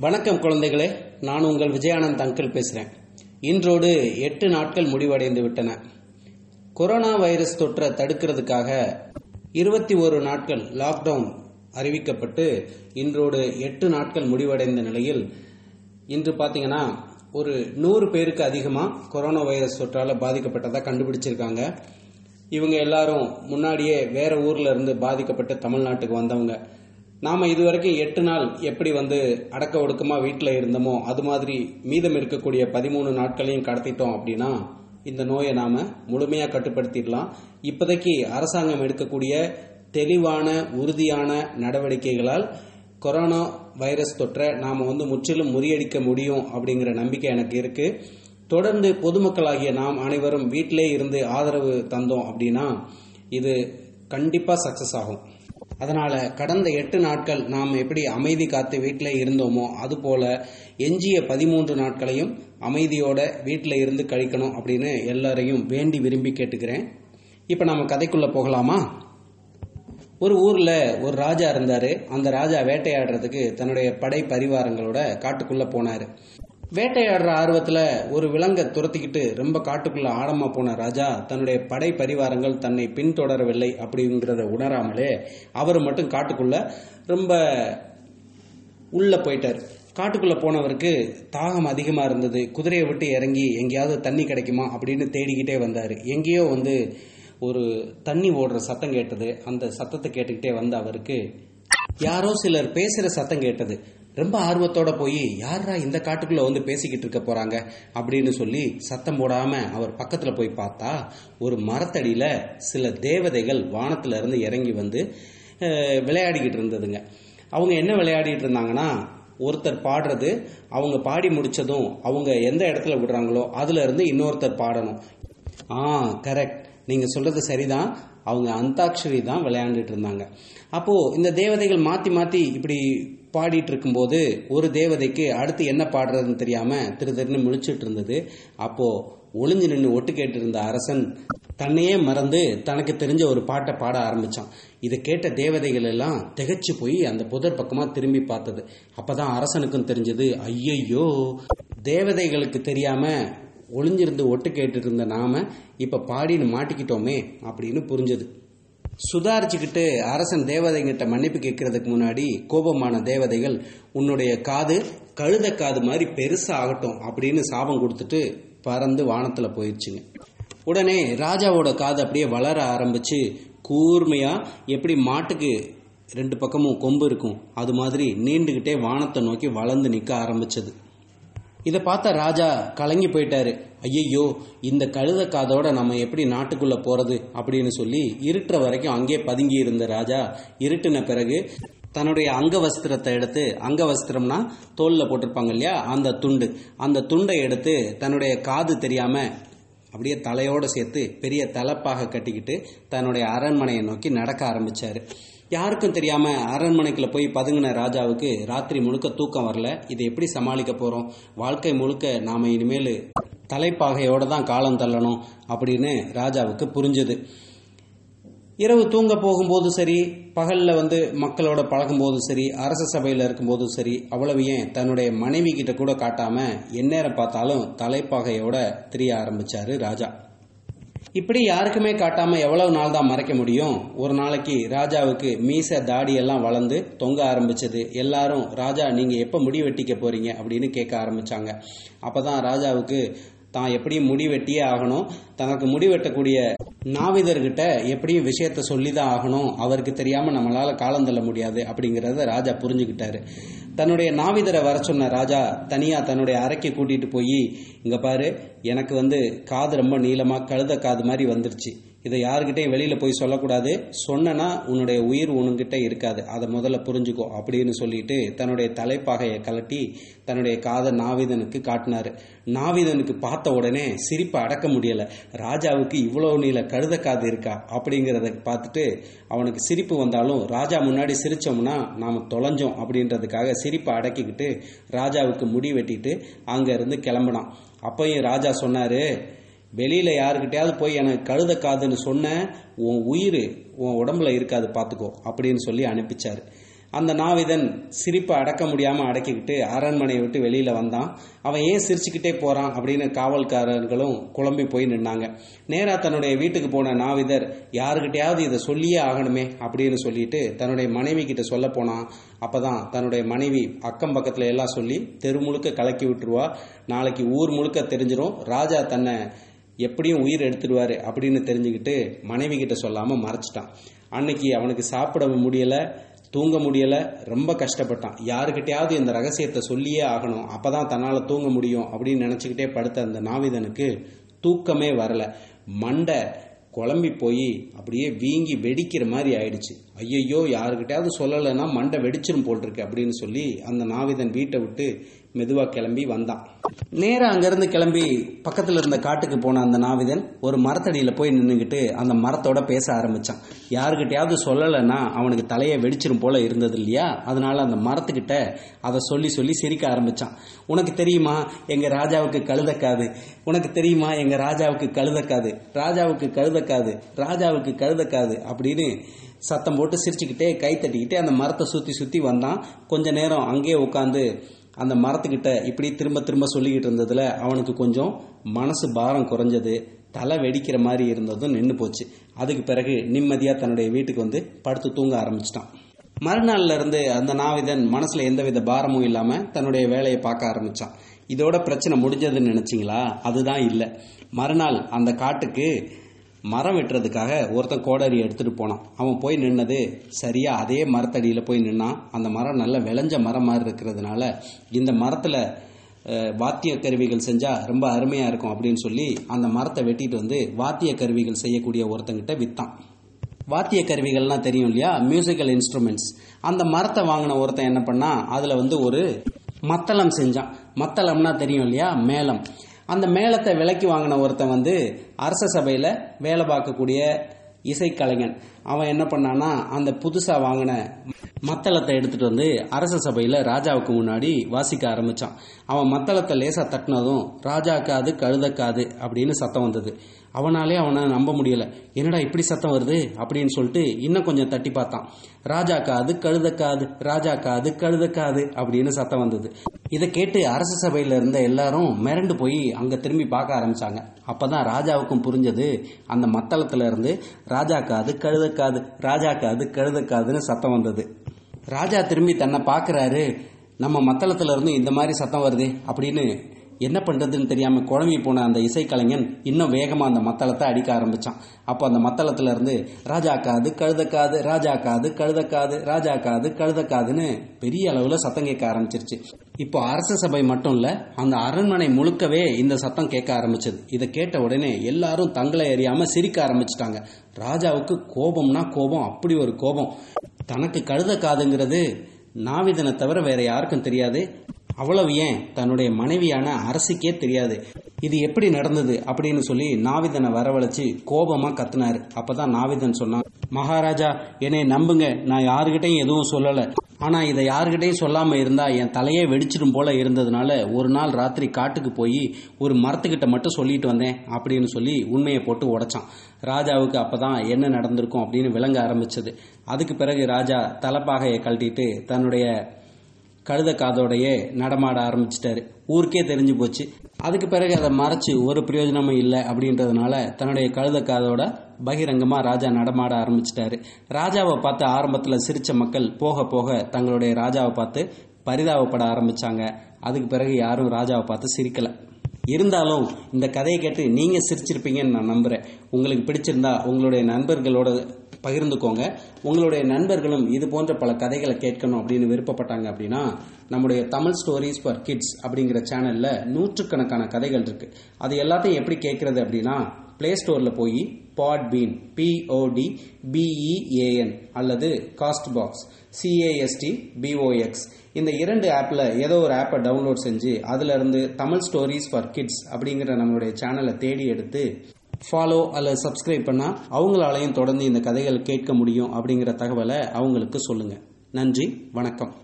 வணக்கம் குழந்தைகளே நான் உங்கள் விஜயானந்த் அங்கிள் பேசுகிறேன் இன்றோடு எட்டு நாட்கள் முடிவடைந்து விட்டன. கொரோனா வைரஸ் தொற்றை தடுக்கிறதுக்காக இருபத்தி ஒரு நாட்கள் லாக்டவுன் அறிவிக்கப்பட்டு இன்றோடு எட்டு நாட்கள் முடிவடைந்த நிலையில் இன்று பார்த்தீங்கன்னா ஒரு நூறு பேருக்கு அதிகமாக கொரோனா வைரஸ் தொற்றால் பாதிக்கப்பட்டதாக கண்டுபிடிச்சிருக்காங்க. இவங்க எல்லாரும் முன்னாடியே வேற ஊர்ல இருந்து பாதிக்கப்பட்டு தமிழ்நாட்டுக்கு வந்தவங்க. நாம் இதுவரைக்கும் எட்டு நாள் எப்படி வந்து அடக்க ஒடுக்கமாக வீட்டில் இருந்தோமோ அது மாதிரி மீதம் இருக்கக்கூடிய பதிமூணு நாட்களையும் கடத்திட்டோம் அப்படின்னா இந்த நோயை நாம் முழுமையாக கட்டுப்படுத்திடலாம். இப்போதைக்கு அரசாங்கம் எடுக்கக்கூடிய தெளிவான உறுதியான நடவடிக்கைகளால் கொரோனா வைரஸ் தொற்றை நாம் வந்து முற்றிலும் முறியடிக்க முடியும் அப்படிங்கிற நம்பிக்கை எனக்கு இருக்கு. தொடர்ந்து பொதுமக்களாகிய நாம் அனைவரும் வீட்டிலே இருந்து ஆதரவு தந்தோம் அப்படின்னா இது கண்டிப்பாக சக்ஸஸ் ஆகும். அதனால் கடந்த எட்டு நாட்கள் நாம் எப்படி அமைதி காத்து வீட்டில் இருந்தோமோ அதுபோல எஞ்சிய பதிமூன்று நாட்களையும் அமைதியோட வீட்டில் இருந்து கழிக்கணும் அப்படின்னு எல்லாரையும் வேண்டி விரும்பி கேட்டுக்கிறேன். இப்போ நம்ம கதைக்குள்ளே போகலாமா? ஒரு ஊரில் ஒரு ராஜா இருந்தார். அந்த ராஜா வேட்டையாடுறதுக்கு தன்னுடைய படை பரிவாரங்களோட காட்டுக்குள்ளே போனார். வேட்டையாடுற ஆர்வத்துல ஒரு விலங்கை துரத்திக்கிட்டு ரொம்ப காட்டுக்குள்ள ஆழமா போன ராஜா தன்னுடைய படை பரிவாரங்கள் தன்னை பின்தொடரவில்லை அப்படிங்கிறத உணராமலே அவர் மட்டும் காட்டுக்குள்ள ரொம்ப உள்ள போயிட்டார். காட்டுக்குள்ள போனவருக்கு தாகம் அதிகமா இருந்தது. குதிரையை விட்டு இறங்கி எங்கேயாவது தண்ணி கிடைக்குமா அப்படின்னு தேடிக்கிட்டே வந்தார். எங்கேயோ வந்து ஒரு தண்ணி ஓடுற சத்தம் கேட்டது. அந்த சத்தத்தை கேட்டுக்கிட்டே வந்த அவருக்கு யாரோ சிலர் பேசுற சத்தம் கேட்டது. ரொம்ப ஆர்வத்தோட போய் யாரா இந்த காட்டுக்குள்ள வந்து பேசிக்கிட்டு இருக்க போறாங்க? அப்படின்னு சொல்லி சத்தம் போடாம அவர் பக்கத்துல போய் பார்த்தா ஒரு மரத்தடியில சில தேவதைகள் வானத்துல இருந்து இறங்கி வந்து விளையாடிக்கிட்டு இருந்ததுங்க. அவங்க என்ன விளையாடிட்டு இருந்தாங்கன்னா ஒருத்தர் பாடுறது அவங்க பாடி முடிச்சதும் அவங்க எந்த இடத்துல விடுறாங்களோ அதுல இருந்து இன்னொருத்தர் பாடணும். ஆ கரெக்ட். நீங்க சொல்றது சரிதான். அவங்க அந்தாக்ஷரி தான் விளையாண்டுட்டு இருந்தாங்க. அப்போ இந்த தேவதைகள் மாத்தி மாத்தி இப்படி பாடிட்டு இருக்கும்போது ஒரு தேவதைக்கு அடுத்து என்ன பாடுறதுன்னு தெரியாம திரு திருன்னு முழிச்சிட்டு இருந்தது அப்போ ஒளிஞ்சு நின்று ஒட்டு கேட்டு இருந்த அரசன் தன்னையே மறந்து தனக்கு தெரிஞ்ச ஒரு பாட்டை பாட ஆரம்பிச்சான். இதை கேட்ட தேவதைகள் எல்லாம் திகைச்சு போய் அந்த புதர் பக்கமா திரும்பி பார்த்தது. அப்பதான் அரசனுக்கும் தெரிஞ்சது ஐயையோ தேவதைகளுக்கு தெரியாம ஒளிஞ்சிருந்து ஒட்டு கேட்டுட்டு இருந்த நாம இப்ப பாடின்னு மாட்டிக்கிட்டோமே அப்படின்னு புரிஞ்சது. சுதாரிச்சுக்கிட்டு அரசன் தேவதைங்கிட்ட மன்னிப்பு கேட்கறதுக்கு முன்னாடி கோபமான தேவதைகள் உன்னுடைய காது கழுத காது மாதிரி பெருசா ஆகட்டும் அப்படின்னு சாபம் கொடுத்துட்டு பறந்து வானத்துல போயிடுச்சுங்க. உடனே ராஜாவோட காது அப்படியே வளர ஆரம்பிச்சு கூர்மையா எப்படி மாட்டுக்கு ரெண்டு பக்கமும் கொம்பு இருக்கும் அது மாதிரி நீண்டுகிட்டே வானத்தை நோக்கி வளர்ந்து நிக்க ஆரம்பிச்சது. இதை பார்த்த ராஜா கலங்கி போயிட்டாரு. ஐயையோ இந்த கழுத காதோட நம்ம எப்படி நாட்டுக்குள்ள போறது அப்படின்னு சொல்லி இருட்டுற வரைக்கும் அங்கே பதுங்கி இருந்த ராஜா இருட்டின பிறகு தன்னுடைய அங்க வஸ்திரத்தை எடுத்து அங்க வஸ்திரம்னா தோல்ல போட்டிருப்பாங்க இல்லையா? அந்த துண்டு. அந்த துண்டை எடுத்து தன்னுடைய காது தெரியாம அப்படியே தலையோட சேர்த்து பெரிய தலைப்பாக கட்டிக்கிட்டு தன்னுடைய அரண்மனையை நோக்கி நடக்க ஆரம்பிச்சாரு. யாருக்கும் தெரியாம அரண்மனைக்குள்ள போய் பதுங்கின ராஜாவுக்கு ராத்திரி முழுக்க தூக்கம் வரல. இதை எப்படி சமாளிக்க போறோம்? வாழ்க்கை முழுக்க நாம இனிமேல் தலைப்பாகையோட தான் காலம் தள்ளணும் அப்படின்னு ராஜாவுக்கு புரிஞ்சுது. இரவு தூங்க போகும்போது சரி பகல்ல வந்து மக்களோட பழகும்போதும் சரி அரச சபையில் இருக்கும்போதும் சரி அவ்வளவு ஏன் தன்னுடைய மனைவி கிட்ட கூட காட்டாம எந்நேரம் பார்த்தாலும் தலைப்பாகையோட திரிய ஆரம்பிச்சாரு ராஜா. இப்படி யாருக்குமே காட்டாம எவ்வளவு நாள் தான் மறைக்க முடியும்? ஒரு நாளைக்கு ராஜாவுக்கு மீச தாடி எல்லாம் வளர்ந்து தொங்க ஆரம்பிச்சது. எல்லாரும் ராஜா நீங்க எப்ப முடி வெட்டிக்க போறீங்க? அப்படின்னு கேட்க ஆரம்பிச்சாங்க. அப்பதான் ராஜாவுக்கு தான் எப்படியும் முடி வெட்டியே ஆகணும். தனக்கு முடி வெட்டக்கூடிய நாவிதர்கிட்ட எப்படியும் விஷயத்த சொல்லி தான் ஆகணும். அவருக்கு தெரியாம நம்மளால காலந்தள்ள முடியாது அப்படிங்கறத ராஜா புரிஞ்சுக்கிட்டாரு. தன்னுடைய நாவிதரை வர சொன்ன ராஜா தனியா தன்னுடைய அறைக்கு கூட்டிட்டு போய் இங்க பாரு எனக்கு வந்து காது ரொம்ப நீளமா கழுத காது மாதிரி வந்துருச்சு. இதை யாருக்கிட்டையும் வெளியில போய் சொல்லக்கூடாது. சொன்னனா உன்னுடைய உயிர் உனக்கிட்ட இருக்காது. அதை முதல்ல புரிஞ்சுக்கோ அப்படின்னு சொல்லிட்டு தன்னுடைய தலைப்பாகையை கலட்டி தன்னுடைய காதை நாவிதனுக்கு காட்டினாரு. நாவிதனுக்கு பார்த்த உடனே சிரிப்பை அடக்க முடியல. ராஜாவுக்கு இவ்வளவு நீல கழுத காது இருக்கா அப்படிங்கிறத பார்த்துட்டு அவனுக்கு சிரிப்பு வந்தாலும் ராஜா முன்னாடி சிரிச்சோம்னா நாம தொலைஞ்சோம் அப்படின்றதுக்காக சிரிப்பை அடக்கிக்கிட்டு ராஜாவுக்கு முடி வெட்டிட்டு அங்க இருந்து கிளம்பினான். அப்பையும் ராஜா சொன்னாரு வெளியில யாருக்கிட்டையாவது போய் எனக்கு கழுத காதுன்னு சொன்ன உன் உயிர் உன் உடம்புல இருக்காது பார்த்துக்கோ அப்படின்னு சொல்லி அனுப்பிச்சார். அந்த நாவிதன் சிரிப்பை அடக்க முடியாமல் அடக்கிக்கிட்டு அரண்மனையை விட்டு வெளியில் வந்தான். அவன் ஏன் சிரிச்சுக்கிட்டே போகிறான் அப்படின்னு காவல்காரர்களும் குழம்பி போய் நின்னாங்க. நேராக தன்னுடைய வீட்டுக்கு போன நாவிதர் யாருக்கிட்டையாவது இதை சொல்லியே ஆகணுமே அப்படின்னு சொல்லிட்டு தன்னுடைய மனைவி கிட்ட சொல்ல போனான் அப்பதான் தன்னுடைய மனைவி அக்கம் பக்கத்தில் எல்லாம் சொல்லி தெரு முழுக்க கலக்கி விட்டுருவா. நாளைக்கு ஊர் முழுக்க தெரிஞ்சிடும் ராஜா தன்னை எப்படியும் உயிர் எடுத்துடுவார் அப்படின்னு தெரிஞ்சுக்கிட்டு மனைவி கிட்ட சொல்லாமல் மறைச்சிட்டான். அன்னைக்கு அவனுக்கு சாப்பிட முடியல தூங்க முடியலை ரொம்ப கஷ்டப்பட்டான். யாருக்கிட்டையாவது இந்த ரகசியத்தை சொல்லியே ஆகணும். அப்பதான் தன்னால் தூங்க முடியும் அப்படின்னு நினச்சிக்கிட்டே படுத்த அந்த நாவிதனுக்கு தூக்கமே வரலை. மண்டை குழம்பி போய் அப்படியே வீங்கி வெடிக்கிற மாதிரி ஆயிடுச்சு. ஐயையோ யாருக்கிட்டையாவது சொல்லலைன்னா மண்டை வெடிச்சிரும் போல் இருக்கு அப்படின்னு சொல்லி அந்த நாவிதன் வீட்டை விட்டு மெதுவாக கிளம்பி வந்தான். நேரம் அங்கிருந்து கிளம்பி பக்கத்துல இருந்த காட்டுக்கு போன அந்த நாவிதன் ஒரு மரத்தடியில போய் நின்றுக்கிட்டு அந்த மரத்தோட பேச ஆரம்பிச்சான். யாருக்கிட்டையாவது சொல்லலைன்னா அவனுக்கு தலையை வெடிச்சிரும் போல இருந்தது இல்லையா? அதனால அந்த மரத்துக்கிட்ட அதை சொல்லி சொல்லி சிரிக்க ஆரம்பிச்சான். உனக்கு தெரியுமா எங்க ராஜாவுக்கு கழுதக்காது உனக்கு தெரியுமா எங்க ராஜாவுக்கு கழுதக்காது ராஜாவுக்கு கழுதக்காது ராஜாவுக்கு கழுதக்காது அப்படின்னு சத்தம் போட்டு சிரிச்சுக்கிட்டே கை தட்டிக்கிட்டே அந்த மரத்தை சுத்தி சுத்தி வந்தான். கொஞ்ச நேரம் அங்கேயே உட்காந்து அந்த மரத்துக்கிட்ட இப்படி திரும்ப திரும்ப சொல்லிக்கிட்டு இருந்ததுல அவனுக்கு கொஞ்சம் மனசு பாரம் குறைஞ்சது தலை வெடிக்கிற மாதிரி இருந்ததும் நின்று போச்சு. அதுக்கு பிறகு நிம்மதியாக தன்னுடைய வீட்டுக்கு வந்து படுத்து தூங்க ஆரம்பிச்சிட்டான். மறுநாள்ல இருந்து அந்த நாவிதன் மனசுல எந்தவித பாரமும் இல்லாம தன்னுடைய வேலையை பார்க்க ஆரம்பிச்சான். இதோட பிரச்சனை முடிஞ்சதுன்னு நினைச்சிங்களா? அதுதான் இல்லை. மறுநாள் அந்த காட்டுக்கு மரம் வெட்டுறதுக்காக ஒருத்தன் கோடரி எடுத்துட்டு போனான். அவன் போய் நின்னது சரியா அதே மரத்தடியில் போய் நின்னான். அந்த மரம் நல்ல விளைஞ்ச மரம் மாதிரி இருக்கிறதுனால இந்த மரத்தில் வாத்திய கருவிகள் செஞ்சால் ரொம்ப அருமையாக இருக்கும் அப்படின்னு சொல்லி அந்த மரத்தை வெட்டிட்டு வந்து வாத்திய கருவிகள் செய்யக்கூடிய ஒருத்தங்கிட்ட வித்தான். வாத்திய கருவிகள்லாம் தெரியும் இல்லையா? மியூசிக்கல் இன்ஸ்ட்ருமெண்ட்ஸ் அந்த மரத்தை வாங்கின ஒருத்தன் என்ன பண்ணா அதில் வந்து ஒரு மத்தளம் செஞ்சான். மத்தளம்னா தெரியும் இல்லையா? மேளம். அந்த மேளத்தை விலைக்கு வாங்கின ஒருத்தன் வந்து அரச சபையில் வேலை பார்க்கக்கூடிய இசைக்கலைஞன். அவன் என்ன பண்ணானா அந்த புதுசா வாங்கின மத்தளத்தை எடுத்துட்டு வந்து அரச சபையில ராஜாவுக்கு முன்னாடி வாசிக்க ஆரம்பிச்சான். அவன் மத்தளத்தை லேசா தட்டினதும் ராஜா காது கழுத காது அப்படின்னு சத்தம் வந்தது. அவனாலே அவனை நம்ப முடியல. என்னடா இப்படி சத்தம் வருது? அப்படின்னு சொல்லிட்டு இன்னும் கொஞ்சம் தட்டி பார்த்தான். ராஜா காது கழுத காது ராஜா காது கழுத காது அப்படின்னு சத்தம் வந்தது. இதை கேட்டு அரச சபையில இருந்த எல்லாரும் மிரண்டு போய் அங்க திரும்பி பார்க்க ஆரம்பிச்சாங்க. அப்பதான் ராஜாவுக்கும் புரிஞ்சது அந்த மத்தளத்துல இருந்து ராஜா காது கழுத காது ராஜா காது கழுதக்காதுன்னு சத்தம் வந்தது. ராஜா திரும்பி தன்னை பார்க்கறாரு நம்ம மத்தளத்துல இருந்து இந்த மாதிரி சத்தம் வருது அப்படின்னு என்ன பண்ணுறதுன்னு தெரியாமல் குழம்பி போன அந்த இசைக்கலைஞன் இன்னும் வேகமாக அந்த மத்தளத்தை அடிக்க ஆரம்பித்தான் அப்போ அந்த மத்தளத்துலேருந்து ராஜா காது கழுத காது ராஜா காது கழுத காது ராஜா காது கழுத காதுன்னு பெரிய அளவில் சத்தம் கேட்க ஆரம்பிச்சிருச்சு. இப்போ அரச சபை மட்டும் இல்லை அந்த அரண்மனை முழுக்கவே இந்த சத்தம் கேட்க ஆரம்பிச்சது. இதை கேட்ட உடனே எல்லாரும் தங்களை எறியாமல் சிரிக்க ஆரம்பிச்சிட்டாங்க. ராஜாவுக்கு கோபம்னா கோபம் அப்படி ஒரு கோபம். தனக்கு கழுத காதுங்கிறது நாவிதனை தவிர வேற யாருக்கும் தெரியாது. அவ்வளவு ஏன்? தன்னுடைய மனைவியான அரசிக்கே தெரியாது. இது எப்படி நடந்தது அப்படின்னு சொல்லி நாவிதனை வரவழைச்சு கோபமா கத்துனாரு. அப்பதான் நாவிதன் சொன்னான் மகாராஜா என்னை நம்புங்க. நான் யாருகிட்டையும் எதுவும் சொல்லல. ஆனா இதை யாருகிட்டையும் சொல்லாம இருந்தா என் தலையே வெடிச்சிடும் போல இருந்ததுனால ஒரு நாள் ராத்திரி காட்டுக்கு போய் ஒரு மரத்துக்கிட்ட மட்டும் சொல்லிட்டு வந்தேன் அப்படின்னு சொல்லி உண்மையை போட்டு உடைச்சான். ராஜாவுக்கு அப்பதான் என்ன நடந்திருக்கும் அப்படின்னு விளங்க ஆரம்பிச்சது. அதுக்கு பிறகு ராஜா தலைப்பாகையை கழட்டிட்டு தன்னுடைய கழுத காதோடையே நடமாட ஆரம்பிச்சிட்டாரு. ஊருக்கே தெரிஞ்சு போச்சு. அதுக்கு பிறகு அதை மறைச்சு ஒரு பிரயோஜனமும் இல்லை அப்படின்றதுனால தன்னுடைய கழுத காதோட பகிரங்கமா ராஜா நடமாட ஆரம்பிச்சிட்டாரு. ராஜாவை பார்த்து ஆரம்பத்துல சிரிச்ச மக்கள் போக போக தங்களுடைய ராஜாவை பார்த்து பரிதாபப்பட ஆரம்பிச்சாங்க. அதுக்கு பிறகு யாரும் ராஜாவை பார்த்து சிரிக்கல. இருந்தாலும் இந்த கதையை கேட்டு நீங்க சிரிச்சிருப்பீங்கன்னு நான் நம்புறேன். உங்களுக்கு பிடிச்சிருந்தா உங்களுடைய நண்பர்களோட பகிர்ந்துக்கோங்க. உங்களுடைய நண்பர்களும் இது போன்ற பல கதைகளை கேட்கணும் அப்படின்னு விருப்பப்பட்டாங்க அப்படின்னா நம்முடைய தமிழ் ஸ்டோரிஸ் ஃபார் கிட்ஸ் அப்படிங்கிற சேனலில் நூற்றுக்கணக்கான கதைகள் இருக்கு. அது எல்லாத்தையும் எப்படி கேட்கறது அப்படின்னா பிளே ஸ்டோரில் போய் Podbean P O D B E A N அல்லது Castbox C A S T B O X இந்த இரண்டு ஆப்பில் ஏதோ ஒரு ஆப்பை டவுன்லோட் செஞ்சு அதுலேருந்து தமிழ் ஸ்டோரிஸ் ஃபார் கிட்ஸ் அப்படிங்கிற நம்மளுடைய சேனலை தேடி எடுத்து ஃபாலோ அல்லது சப்ஸ்கிரைப் பண்ணா அவங்களாலையும் தொடர்ந்து இந்த கதைகள் கேட்க முடியும் அப்படிங்கிற தகவலை அவங்களுக்கு சொல்லுங்க. நன்றி வணக்கம்.